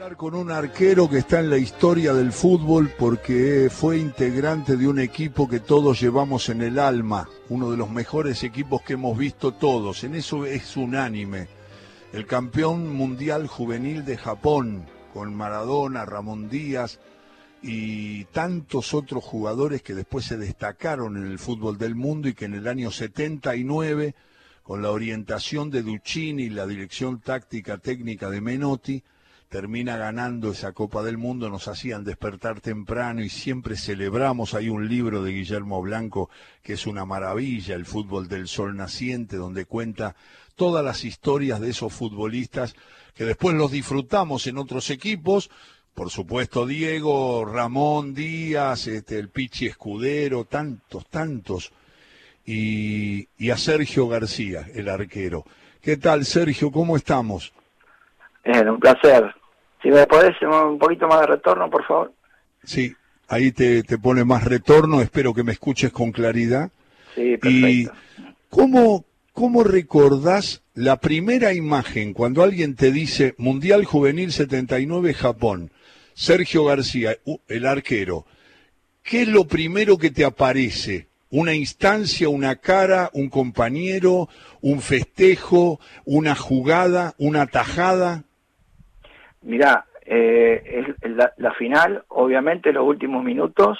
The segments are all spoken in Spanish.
hablar con un arquero que está en la historia del fútbol porque fue integrante de un equipo que todos llevamos en el alma, uno de los mejores equipos que hemos visto todos, en eso es unánime. El campeón mundial juvenil de Japón, con Maradona, Ramón Díaz y tantos otros jugadores que después se destacaron en el fútbol del mundo y que en el año 79, con la orientación de Duccini y la dirección táctica técnica de Menotti, termina ganando esa Copa del Mundo, nos hacían despertar temprano y siempre celebramos. Hay un libro de Guillermo Blanco que es una maravilla, El fútbol del sol naciente, donde cuenta todas las historias de esos futbolistas que después los disfrutamos en otros equipos. Por supuesto, Diego, Ramón Díaz, este, el Pichi Escudero, tantos, tantos. Y, y a Sergio García, el arquero. ¿Qué tal, Sergio? ¿Cómo estamos? Bien, un placer. Si me podés un poquito más de retorno, por favor. Sí, ahí te, te pone más retorno, espero que me escuches con claridad. Sí, perfecto. Y ¿cómo, ¿cómo recordás la primera imagen cuando alguien te dice Mundial Juvenil 79 Japón, Sergio García, uh, el arquero? ¿Qué es lo primero que te aparece? ¿Una instancia, una cara, un compañero, un festejo, una jugada, una tajada? Mirá, eh, es la, la final, obviamente los últimos minutos,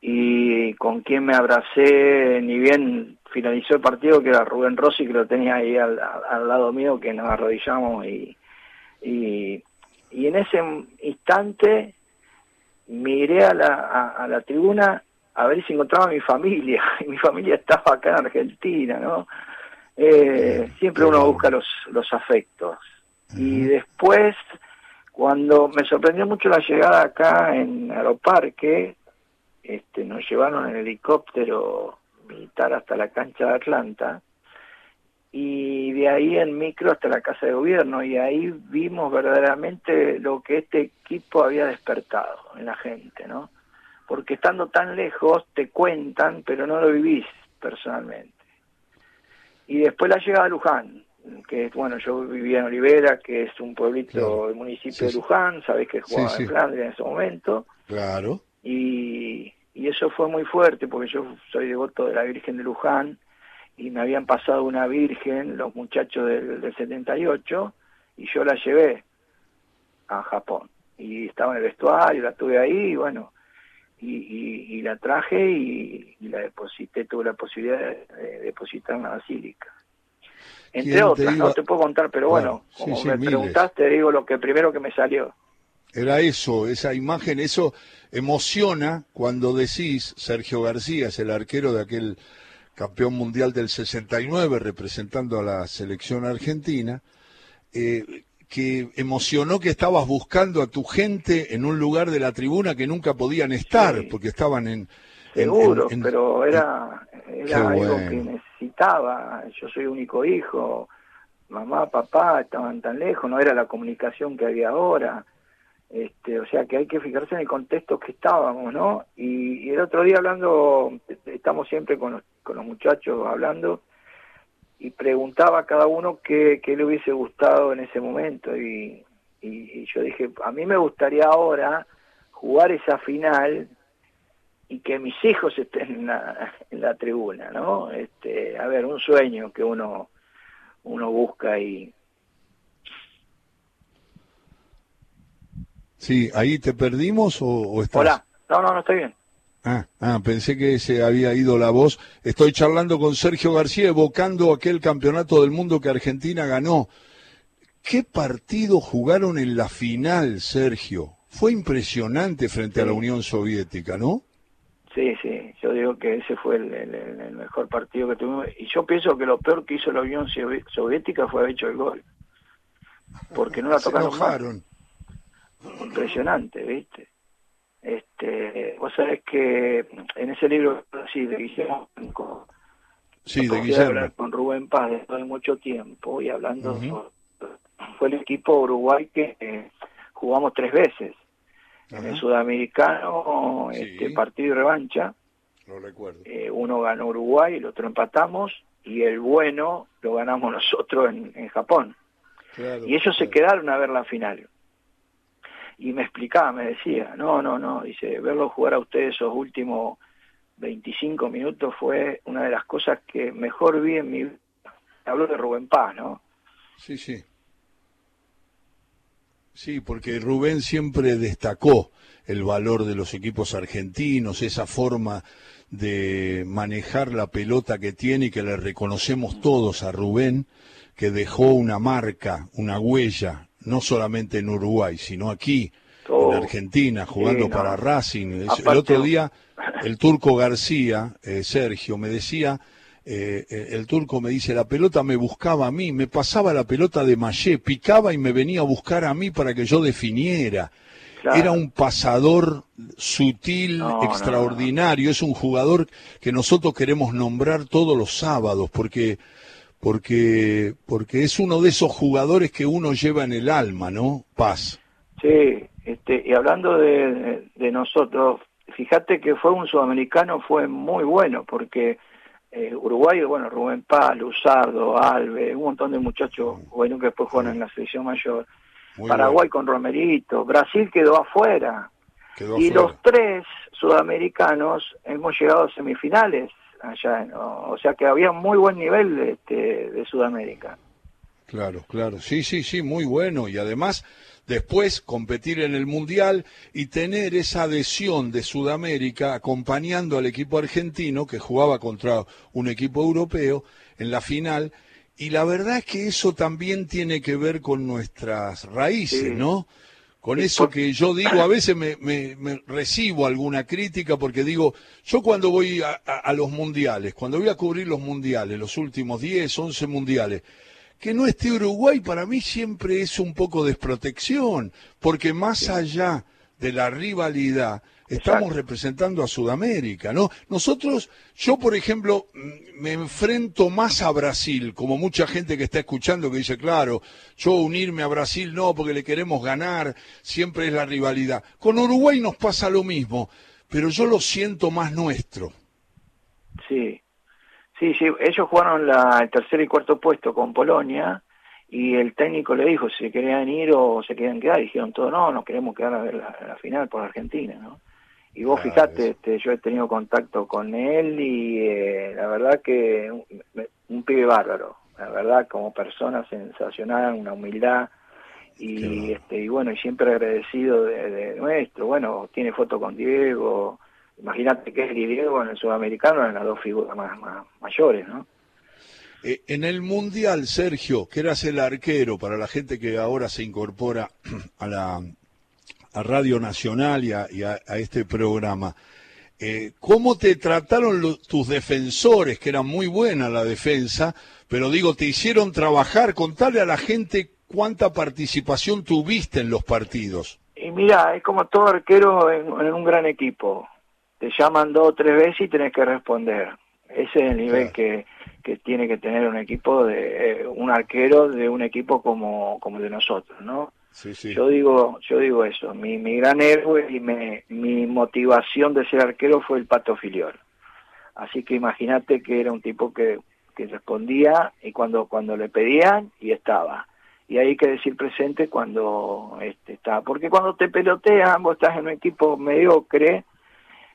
y con quien me abracé, ni bien finalizó el partido, que era Rubén Rossi, que lo tenía ahí al, al lado mío, que nos arrodillamos y, y, y en ese instante miré a la, a, a la tribuna a ver si encontraba a mi familia, y mi familia estaba acá en Argentina, ¿no? Eh, siempre uno busca los, los afectos. Y después, cuando me sorprendió mucho la llegada acá en Aeroparque, este, nos llevaron en helicóptero militar hasta la cancha de Atlanta y de ahí en micro hasta la casa de gobierno y ahí vimos verdaderamente lo que este equipo había despertado en la gente, ¿no? Porque estando tan lejos te cuentan, pero no lo vivís personalmente. Y después la llegada a Luján, que bueno, yo vivía en Olivera, que es un pueblito Claro. del municipio Sí, de. Luján, sabés que jugaba Sí, sí. en Flandria en ese momento, Claro. y, y eso fue muy fuerte porque yo soy devoto de la Virgen de Luján y me habían pasado una Virgen, los muchachos del, del 78, y yo la llevé a Japón. Y estaba en el vestuario, la tuve ahí, y bueno, y, y, y la traje y, la deposité, tuve la posibilidad de, de depositar en la basílica. Entre ¿Quién te otras, iba- no te puedo contar, pero Claro, bueno, como sí, me miles. preguntaste, digo lo que primero que me salió. Era eso, esa imagen, eso emociona cuando decís, Sergio García es el arquero de aquel campeón mundial del 69 representando a la selección argentina, eh, que emocionó que estabas buscando a tu gente en un lugar de la tribuna que nunca podían estar, Sí. porque estaban en... Seguro, en- en- pero era, algo bueno. que necesitaba. Yo soy único hijo, mamá, papá estaban tan lejos, no era la comunicación que había ahora. Este, o sea que hay que fijarse en el contexto que estábamos, ¿no? Y, el otro día hablando, estamos siempre con los, con los muchachos hablando, y preguntaba a cada uno qué, qué le hubiese gustado en ese momento. Y, y, y yo dije, a mí me gustaría ahora jugar esa final y que mis hijos estén en la, en la tribuna, ¿no? Este, a ver, un sueño que uno uno busca y Sí, ahí te perdimos o, o estás... hola, no, no, no estoy bien. Ah, ah, pensé que se había ido la voz. Estoy charlando con Sergio García, evocando aquel campeonato del mundo que Argentina ganó. ¿Qué partido jugaron en la final, Sergio? Fue impresionante frente a la. Unión Soviética, ¿no? Sí, sí, yo digo que ese fue el, el- el- el mejor partido que tuvimos y yo pienso que lo peor que hizo la Unión Sovi- Soviética fue haber hecho el gol, porque no la tocaron más. impresionante, ¿viste? Este, vos sabés que en ese libro, sí, de Guillermo, con, Sí, de hablar Guillermo. con Rubén Paz después de mucho tiempo y hablando, sobre- fue el equipo Uruguay que eh, jugamos tres veces, en el sudamericano, Sí. este partido y revancha, lo recuerdo. eh, uno ganó Uruguay, el otro empatamos, y el bueno lo ganamos nosotros en, en Japón. Claro, Y ellos se quedaron a ver la final. y me explicaba, me decía, no, no, no, dice, verlo jugar a ustedes esos últimos 25 minutos fue una de las cosas que mejor vi en mi vida. Habló de Rubén Paz, ¿no? Sí, sí. Sí, porque Rubén siempre destacó el valor de los equipos argentinos, esa forma de manejar la pelota que tiene y que le reconocemos todos a Rubén, que dejó una marca, una huella, no solamente en Uruguay, sino aquí, en Argentina, jugando para Racing. el otro día, el turco García, eh, Sergio, me decía, eh, eh, el turco me dice, la pelota me buscaba a mí, me pasaba la pelota de Mayé, picaba y me venía a buscar a mí para que yo definiera. Era un pasador sutil, extraordinario, es un jugador que nosotros queremos nombrar todos los sábados, porque porque porque es uno de esos jugadores que uno lleva en el alma, ¿no? Paz. Sí, este, y hablando de, nosotros, fíjate que fue un sudamericano, fue muy bueno, porque eh, Uruguay, bueno, Rubén Paz, Luzardo, Alves, un montón de muchachos buenos que después juegan en la selección mayor. Paraguay con Romerito, Brasil quedó afuera. y los tres sudamericanos hemos llegado a semifinales allá, o sea que había muy buen nivel este, de Sudamérica. Claro, claro, sí, sí, sí, muy bueno. Y además después competir en el Mundial y tener esa adhesión de Sudamérica acompañando al equipo argentino que jugaba contra un equipo europeo en la final. Y la verdad es que eso también tiene que ver con nuestras raíces, ¿no? Con eso que yo digo, a veces me, recibo alguna crítica porque digo, yo cuando voy a, los mundiales, cuando voy a cubrir los mundiales, los últimos 10, 11 mundiales, que no esté Uruguay para mí siempre es un poco desprotección, porque más allá de la rivalidad, estamos representando a Sudamérica, ¿no? Nosotros, yo por ejemplo, mm, me enfrento más a Brasil, como mucha gente que está escuchando que dice, claro, yo unirme a Brasil no, porque le queremos ganar, siempre es la rivalidad. Con Uruguay nos pasa lo mismo, pero yo lo siento más nuestro. Sí, sí, sí, ellos jugaron la, el tercer y cuarto puesto con Polonia y el técnico le dijo si querían ir o se querían quedar, y dijeron todo, no, nos queremos quedar a ver la, la final por Argentina, ¿no? Y vos fijate, este, yo he tenido contacto con él y eh, la verdad que un, pibe bárbaro, la verdad como persona sensacional, una humildad y este y bueno y siempre agradecido de, nuestro. Bueno, tiene foto con Diego, imagínate que es Diego en el sudamericano eran las dos figuras más, mayores, ¿no? Eh, en el Mundial, Sergio, que eras el arquero para la gente que ahora se incorpora a la, a Radio Nacional y a, este programa. Eh, ¿Cómo te trataron tus defensores, que era muy buena la defensa, pero digo, te hicieron trabajar? Contale a la gente cuánta participación tuviste en los partidos. Y mira, es como todo arquero en, un gran equipo. Te llaman dos o tres veces y tenés que responder. Ese es el nivel que, que tiene que tener un equipo de eh, un arquero de un equipo como, como de nosotros, ¿no? Yo digo, yo digo eso. Mi, mi gran héroe y mi motivación de ser arquero fue el Pato Filiol. Así que imagínate que era un tipo que, que respondía y cuando cuando le pedían y estaba. Y hay que decir presente cuando este, está. Porque cuando te pelotean, vos estás en un equipo mediocre,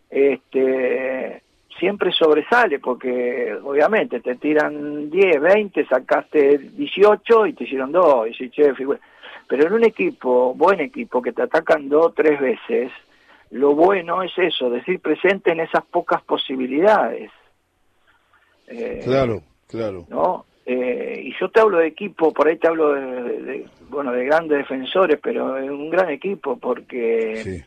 este, siempre sobresale, porque obviamente te tiran 10, 20, sacaste 18 y te hicieron dos. Y si, che, pero en un equipo, buen equipo, que te atacan dos o tres veces, lo bueno es eso, decir presente en esas pocas posibilidades. Eh, claro, claro. ¿No? Eh, y yo te hablo de equipo, por ahí te hablo de, bueno, de grandes defensores, pero es un gran equipo porque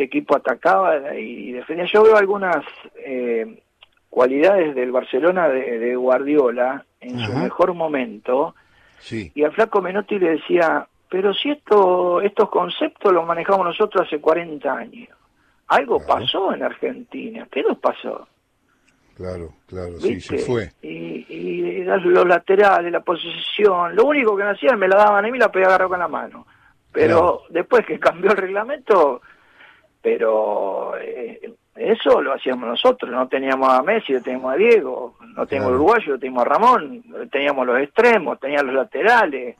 ese equipo atacaba y defendía. Yo veo algunas eh, cualidades del Barcelona de, Guardiola en su mejor momento y al flaco Menotti le decía, pero si esto, estos conceptos los manejamos nosotros hace 40 años. Algo pasó en Argentina. ¿Qué nos pasó? Claro, claro, sí, se fue. Y, y, los laterales, la posición, lo único que me hacían me la daban a mí y la podía agarrar con la mano. Pero después que cambió el reglamento, pero eh, eso lo hacíamos nosotros, no teníamos a Messi, lo teníamos a Diego, no teníamos a uruguayo, lo teníamos a Ramón, teníamos los extremos, teníamos los laterales.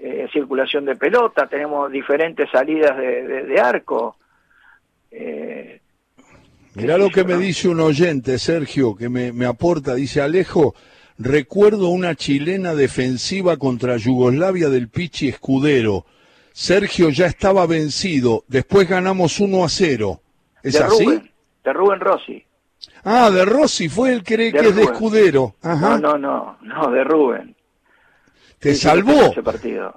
eh, circulación de pelota, tenemos diferentes salidas de, arco. Eh, Mirá lo que me dice un oyente, Sergio, que me, me aporta, dice Alejo, recuerdo una chilena defensiva contra Yugoslavia del Pichi Escudero. Sergio ya estaba vencido, después ganamos 1 a 0. ¿Es de así? Rubén, de Rubén Rossi. Ah, de Rossi, fue el que, que es de Escudero. No, no, no, no, de Rubén. ¿Te salvó? Ese partido.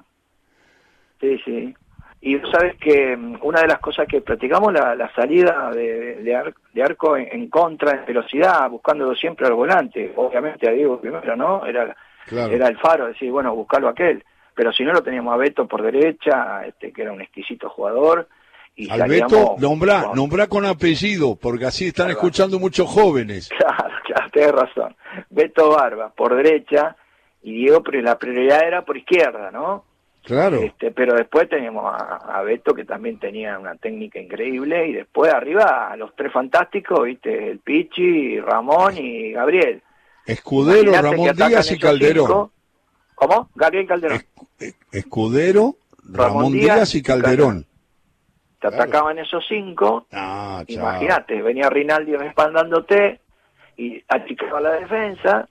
Sí, sí. Y tú sabes que mm, una de las cosas que practicamos, la, la salida de, de, arco en, contra, en velocidad, buscándolo siempre al volante. Obviamente a Diego primero, ¿no? Era, era el faro, decir, bueno, buscarlo aquel. Pero si no lo teníamos a Beto por derecha, este que era un exquisito jugador. Y Al Beto, nombrá, con... con apellido, porque así están escuchando muchos jóvenes. Claro, claro, tienes razón. Beto Barba por derecha y Diego, pero la prioridad era por izquierda, ¿no? Claro. Este, pero después teníamos a, Beto que también tenía una técnica increíble y después arriba a los tres fantásticos, viste, el Pichi, Ramón y Gabriel. Escudero, Ramón Díaz y Calderón. ¿Cómo? Gabriel Calderón. Escudero, Ramón, Díaz, y Calderón. Te atacaban esos cinco. Ah, Imagínate, venía Rinaldi respaldándote y achicaba la defensa.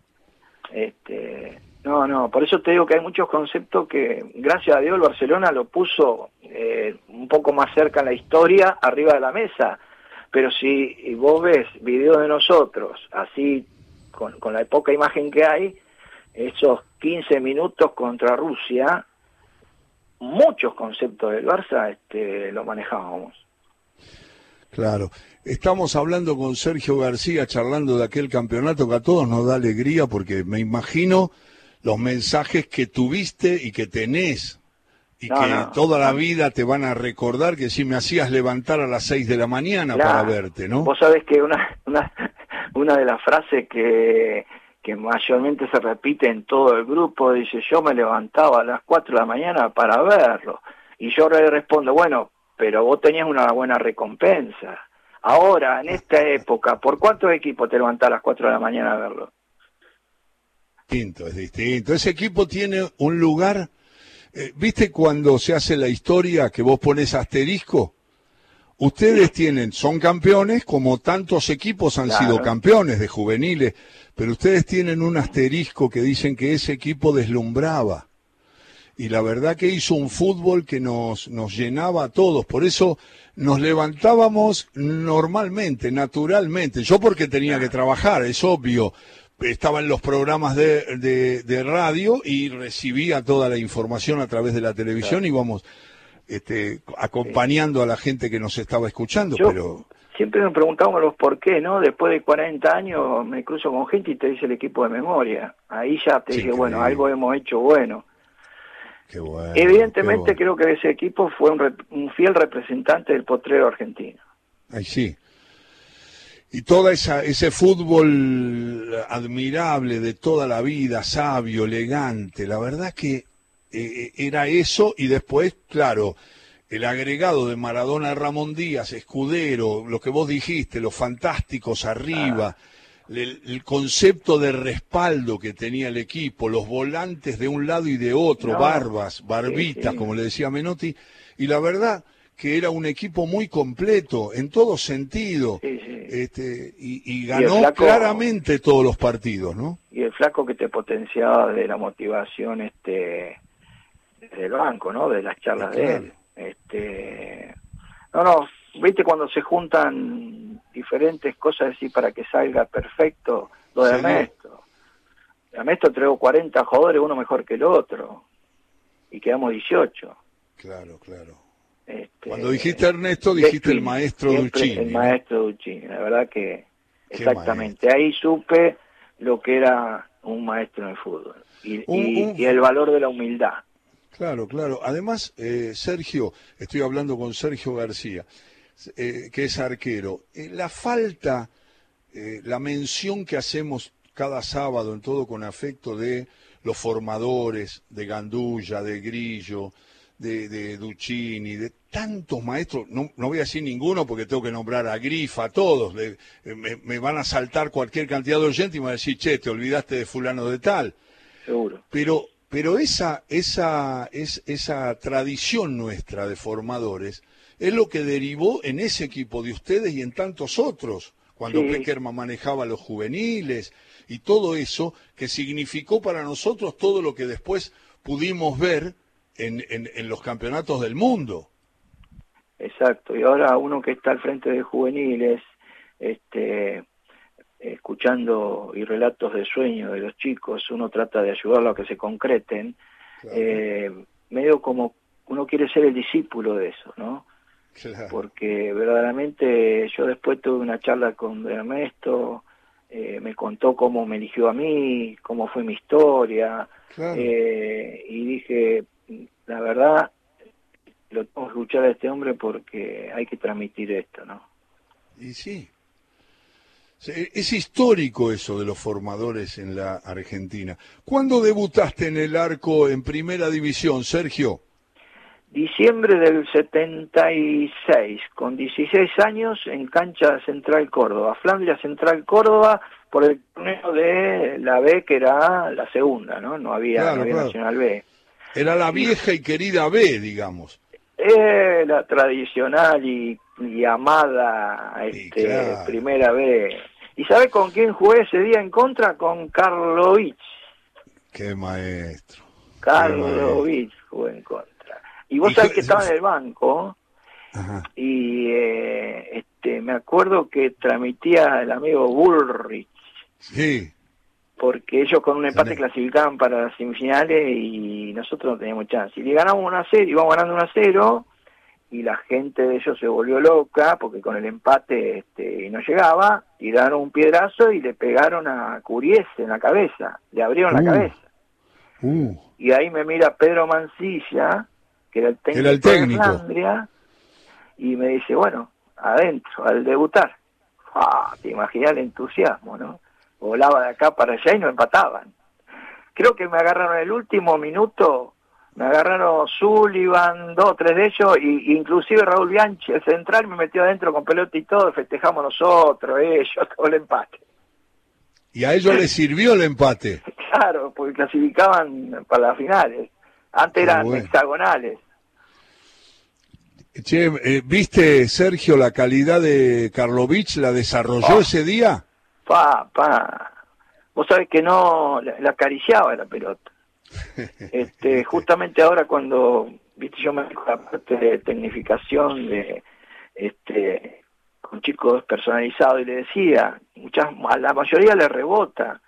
Este, no, no, por eso te digo que hay muchos conceptos que, gracias a Dios, el Barcelona lo puso eh, un poco más cerca en la historia, arriba de la mesa. Pero si vos ves videos de nosotros, así, con, con la poca imagen que hay, esos 15 minutos contra Rusia, muchos conceptos del Barça este, lo manejábamos. Claro. Estamos hablando con Sergio García, charlando de aquel campeonato que a todos nos da alegría, porque me imagino los mensajes que tuviste y que tenés y que toda la vida te van a recordar que si me hacías levantar a las seis de la mañana para verte, ¿no? Vos sabés que una, una, una de las frases que, que mayormente se repite en todo el grupo, dice, yo me levantaba a las cuatro de la mañana para verlo. Y yo le respondo, bueno, pero vos tenías una buena recompensa. Ahora, en esta época, ¿por cuántos equipos te levantás a las cuatro de la mañana a verlo? distinto, es distinto. Ese equipo tiene un lugar, eh, ¿viste cuando se hace la historia que vos pones asterisco? Ustedes tienen, son campeones como tantos equipos han sido campeones de juveniles, pero ustedes tienen un asterisco que dicen que ese equipo deslumbraba. Y la verdad que hizo un fútbol que nos, nos llenaba a todos. Por eso nos levantábamos normalmente, naturalmente. Yo porque tenía que trabajar, es obvio estaba en los programas de, de, radio y recibía toda la información a través de la televisión y íbamos este, acompañando a la gente que nos estaba escuchando, pero... Siempre nos preguntábamos los por qué, ¿no? Después de 40 años me cruzo con gente y te dice el equipo de memoria. Ahí ya te dije, bueno, algo hemos hecho bueno. Qué bueno Evidentemente creo que ese equipo fue un, un fiel representante del potrero argentino. Ay, sí, y todo ese fútbol admirable de toda la vida, sabio, elegante, la verdad que eh, eh, era eso y después, claro, el agregado de Maradona Ramón Díaz, Escudero, lo que vos dijiste, los fantásticos arriba, ah. el, concepto de respaldo que tenía el equipo, los volantes de un lado y de otro, barbas, barbitas, como le decía Menotti, y la verdad que era un equipo muy completo en todo sentido este, y, ganó claramente todos los partidos, ¿no? Y el flaco que te potenciaba de la motivación este desde el banco, ¿no? De las charlas de él. Este, no, no, viste cuando se juntan diferentes cosas así para que salga perfecto lo de Ernesto. Ernesto entregó 40 jugadores, uno mejor que el otro, y quedamos 18. Claro, claro. Este, Cuando dijiste Ernesto, dijiste el maestro Duccini. El maestro Duccini, la verdad que exactamente. Ahí supe lo que era un maestro en el fútbol y, el valor de la humildad. Claro, claro. Además, eh, Sergio, estoy hablando con Sergio García, eh, que es arquero. Eh, la falta, la mención que hacemos cada sábado en todo con afecto de los formadores, de Gandulla, de Grillo, de, de Duccini, de tantos maestros, no, no, voy a decir ninguno porque tengo que nombrar a Grifa, a todos, eh, me, van a saltar cualquier cantidad de oyentes y me van a decir, che, te olvidaste de fulano de tal. Seguro. Pero, pero esa, esa, es, esa tradición nuestra de formadores es lo que derivó en ese equipo de ustedes y en tantos otros, cuando Sí. Peckerman manejaba los juveniles y todo eso, que significó para nosotros todo lo que después pudimos ver en, en, en los campeonatos del mundo. Exacto, y ahora uno que está al frente de juveniles, este, escuchando y relatos de sueño de los chicos, uno trata de ayudarlo a que se concreten, Claro, eh, medio como uno quiere ser el discípulo de eso, ¿no? claro. Porque verdaderamente yo después tuve una charla con Ernesto, eh, me contó cómo me eligió a mí, cómo fue mi historia, Claro. eh, y dije, la verdad, lo tengo que escuchar a este hombre porque hay que transmitir esto, ¿no? Y sí. Es histórico eso de los formadores en la Argentina. ¿Cuándo debutaste en el arco en primera división, Sergio? Diciembre del 76, con 16 años en cancha Central Córdoba, Flandria Central Córdoba, por el torneo de la B, que era la segunda, ¿no? No había, Claro, no había claro. Nacional B. Era la vieja y querida B, digamos. Eh, la tradicional y, y amada este, claro. primera B. ¿Y sabe con quién jugué ese día en contra? Con Karlovich. Qué maestro. Karlovich jugué en contra. Y vos Y sabés que estaba en el banco Ajá. y eh, este, me acuerdo que transmitía el amigo Bullrich, Sí, porque ellos con un empate clasificaban para las semifinales y nosotros no teníamos chance. Y le ganamos 1 a 0, íbamos ganando 1 a 0 y la gente de ellos se volvió loca porque con el empate este, no llegaba, tiraron un piedrazo y le pegaron a Curiese en la cabeza, le abrieron Uh. la cabeza. uh, Y ahí me mira Pedro Mancilla, que era el técnico, Era el técnico. de Flandria, y me dice, bueno, adentro, al debutar. Ah, te imaginas el entusiasmo, ¿no? Volaba de acá para allá y no empataban. Creo que me agarraron el último minuto, me agarraron Sullivan, dos, tres de ellos, y inclusive Raúl Bianchi, el central, me metió adentro con pelota y todo, festejamos nosotros, ellos, todo el empate. y a ellos les sirvió el empate. Claro, porque clasificaban para las finales. Antes Qué eran bueno. hexagonales. Che, eh, ¿viste, Sergio, la calidad de Karlovich? ¿La desarrolló Oh. ese día? Pa, pa. Vos sabés que no, la, la acariciaba la pelota. Este, justamente ahora cuando, viste, yo me la parte de tecnificación de, este, con chicos personalizados y le decía, muchas, a la mayoría le rebota.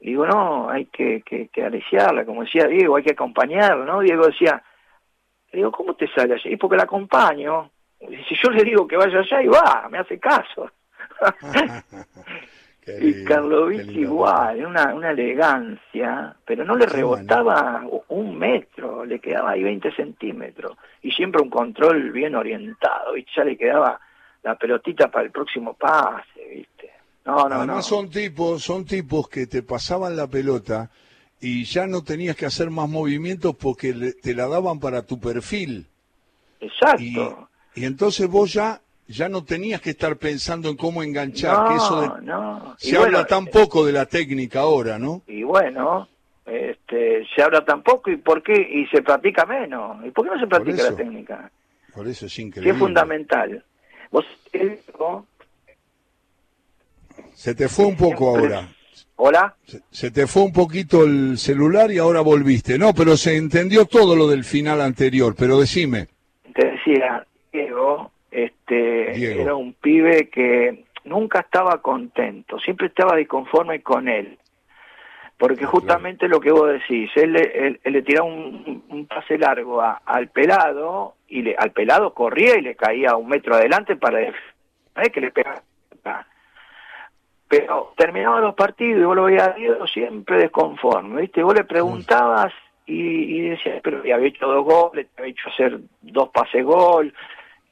Digo, no, hay que, que, que acariciarla, como decía Diego, hay que acompañarla, ¿no? Diego decía, le digo, ¿cómo te sale allá? Y porque la acompaño. Y si yo le digo que vaya allá y va, me hace caso. Y Karlovich igual, una, una elegancia, pero no le rebotaba un metro, le quedaba ahí 20 centímetros. Y siempre un control bien orientado, y ya le quedaba la pelotita para el próximo pase, ¿viste? No, no, Además no. son tipos, son tipos que te pasaban la pelota y ya no tenías que hacer más movimientos porque te la daban para tu perfil. Y, Exacto. y entonces vos ya, ya no tenías que estar pensando en cómo enganchar, no, que eso de- no. se habla tan poco de la técnica ahora, ¿no? Y bueno, este, se habla tan poco y por qué y se practica menos. ¿Y por qué no se practica eso. la técnica? Por eso es increíble. es fundamental. Vos, Diego, Se te fue un poco ahora. Hola. Se, se te fue un poquito el celular y ahora volviste. No, pero se entendió todo lo del final anterior. Pero decime. te decía, Diego, este, Diego. era un pibe que nunca estaba contento, siempre estaba disconforme con él. Porque justamente lo que vos decís, él, le- él- él le tiraba un, un pase largo a- al pelado y le, al pelado corría y le caía un metro adelante para es que le pegaba. Pero terminaban los partidos y vos lo veías siempre desconforme, ¿viste? Vos le preguntabas y, y decía, pero había hecho dos goles, te había hecho hacer dos pases gol,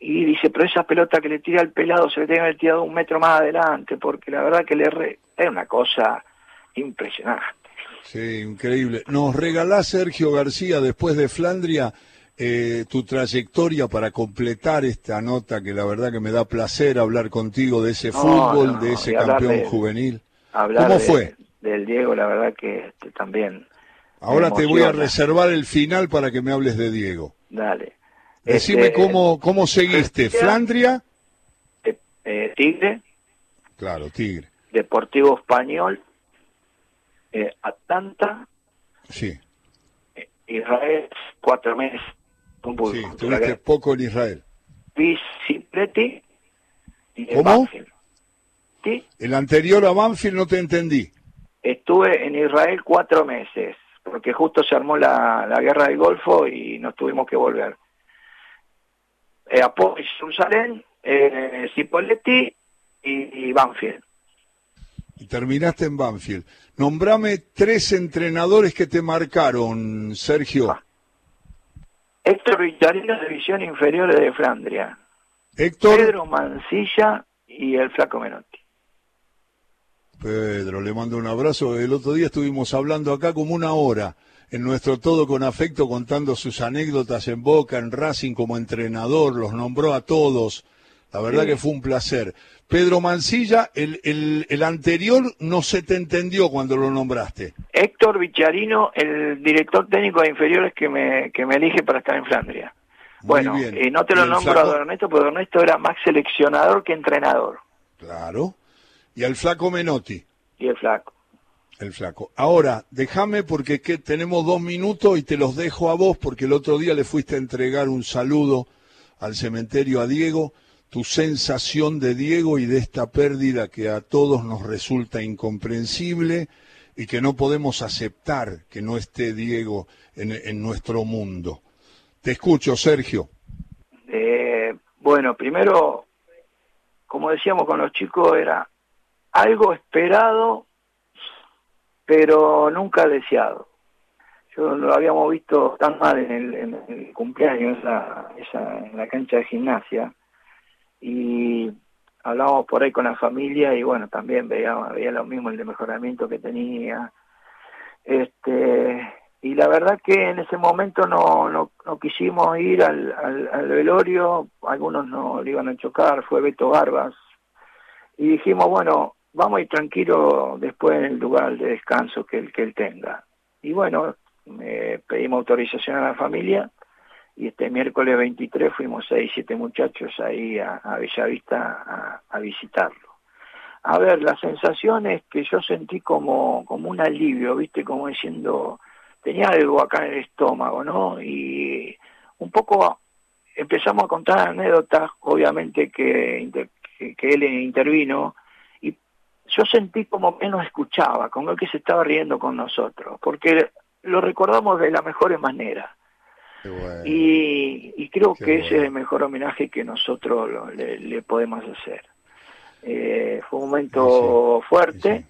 y dice, pero esa pelota que le tira al pelado se le tiene que haber tirado un metro más adelante, porque la verdad que le re... era una cosa impresionante. Sí, increíble. Nos regalás, Sergio García, después de Flandria, eh, tu trayectoria para completar esta nota que la verdad que me da placer hablar contigo de ese No, fútbol, no, de ese campeón de- juvenil. ¿Cómo de- fue? del Diego, la verdad que este, también Ahora te voy a reservar el final para que me hables de Diego. Dale. Decime este, cómo, cómo seguiste. ¿Flandria? Eh, Tigre. Claro, Tigre. Deportivo Español. Eh, Atlanta. Sí. Eh, Israel, cuatro meses. sí, tuviste poco en Israel. Bicicleti. ¿Cómo? ¿Sí? El anterior a Banfield no te entendí. Estuve en Israel cuatro meses, porque justo se armó la, guerra del Golfo y nos tuvimos que volver. Eh, Apoyo Jerusalén, eh, Cipoletti y, Banfield. Y terminaste en Banfield. Nombrame tres entrenadores que te marcaron, Sergio. Ah. Héctor Victorino, División Inferior de Flandria. Héctor. Pedro Mancilla y el Flaco Menotti. Pedro, le mando un abrazo. El otro día estuvimos hablando acá como una hora, en nuestro Todo con Afecto, contando sus anécdotas en Boca, en Racing como entrenador, los nombró a todos. La verdad que fue un placer. Pedro Mancilla, el, el, anterior no se te entendió cuando lo nombraste. Héctor Vicharino, el director técnico de inferiores que me, que me elige para estar en Flandria. bueno, y no te lo nombro a Don Ernesto, porque Ernesto era más seleccionador que entrenador. Claro. Y al flaco Menotti. Y el flaco. El flaco. Ahora, déjame porque que tenemos dos minutos y te los dejo a vos porque el otro día le fuiste a entregar un saludo al cementerio a Diego. Tu sensación de Diego y de esta pérdida que a todos nos resulta incomprensible y que no podemos aceptar que no esté Diego en, nuestro mundo. Te escucho, Sergio. Eh, bueno, primero, como decíamos con los chicos, era algo esperado, pero nunca deseado. Yo lo habíamos visto tan mal en el, en el cumpleaños, en la cancha de gimnasia, y hablábamos por ahí con la familia y bueno, también veía, veía lo mismo el de mejoramiento que tenía. Este, y la verdad que en ese momento no, no, no quisimos ir al, al, al, velorio, algunos no le iban a chocar, fue Beto Barbas, y dijimos, bueno, vamos a ir tranquilo después en el lugar de descanso que él, que él tenga. Y bueno, pedimos autorización a la familia y este miércoles 23 fuimos seis, siete muchachos ahí a, Bellavista a, visitarlo. A ver, la sensación es que yo sentí como, como un alivio, viste, como diciendo, tenía algo acá en el estómago, ¿no? Y un poco empezamos a contar anécdotas, obviamente que, que él intervino, yo sentí como que nos escuchaba, como que se estaba riendo con nosotros, porque lo recordamos de la mejor manera. y, creo que ese es el mejor homenaje que nosotros le, podemos hacer. Eh, fue un momento fuerte,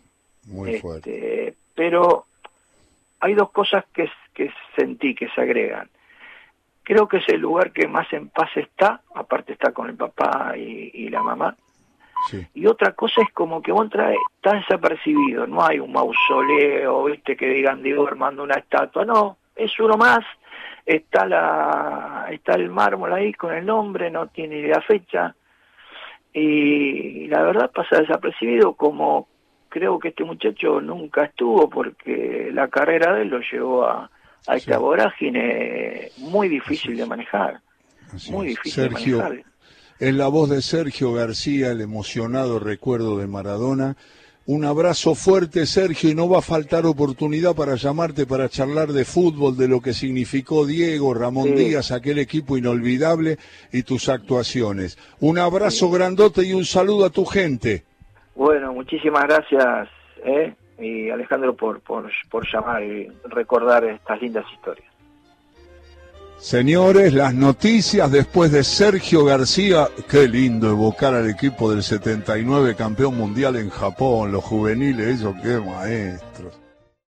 Muy este, pero hay dos cosas que, que sentí que se agregan. Creo que es el lugar que más en paz está, aparte está con el papá y la mamá, y otra cosa es como que vos traes, está desapercibido, no hay un mausoleo, viste, que digan Diego armando una estatua, no, es uno más, está la está el mármol ahí con el nombre, no tiene la fecha, y la verdad pasa desapercibido como creo que este muchacho nunca estuvo porque la carrera de él lo llevó a, a esta vorágine muy difícil de manejar, muy difícil de manejar. Es la voz de Sergio García, el emocionado recuerdo de Maradona. Un abrazo fuerte, Sergio, y no va a faltar oportunidad para llamarte para charlar de fútbol, de lo que significó Diego, Ramón Díaz, aquel equipo inolvidable y tus actuaciones. Un abrazo grandote y un saludo a tu gente. Bueno, muchísimas gracias, ¿eh? y Alejandro, por, por, por llamar y recordar estas lindas historias. Señores, las noticias después de Sergio García. Qué lindo evocar al equipo del 79 campeón mundial en Japón, los juveniles, ellos qué maestros.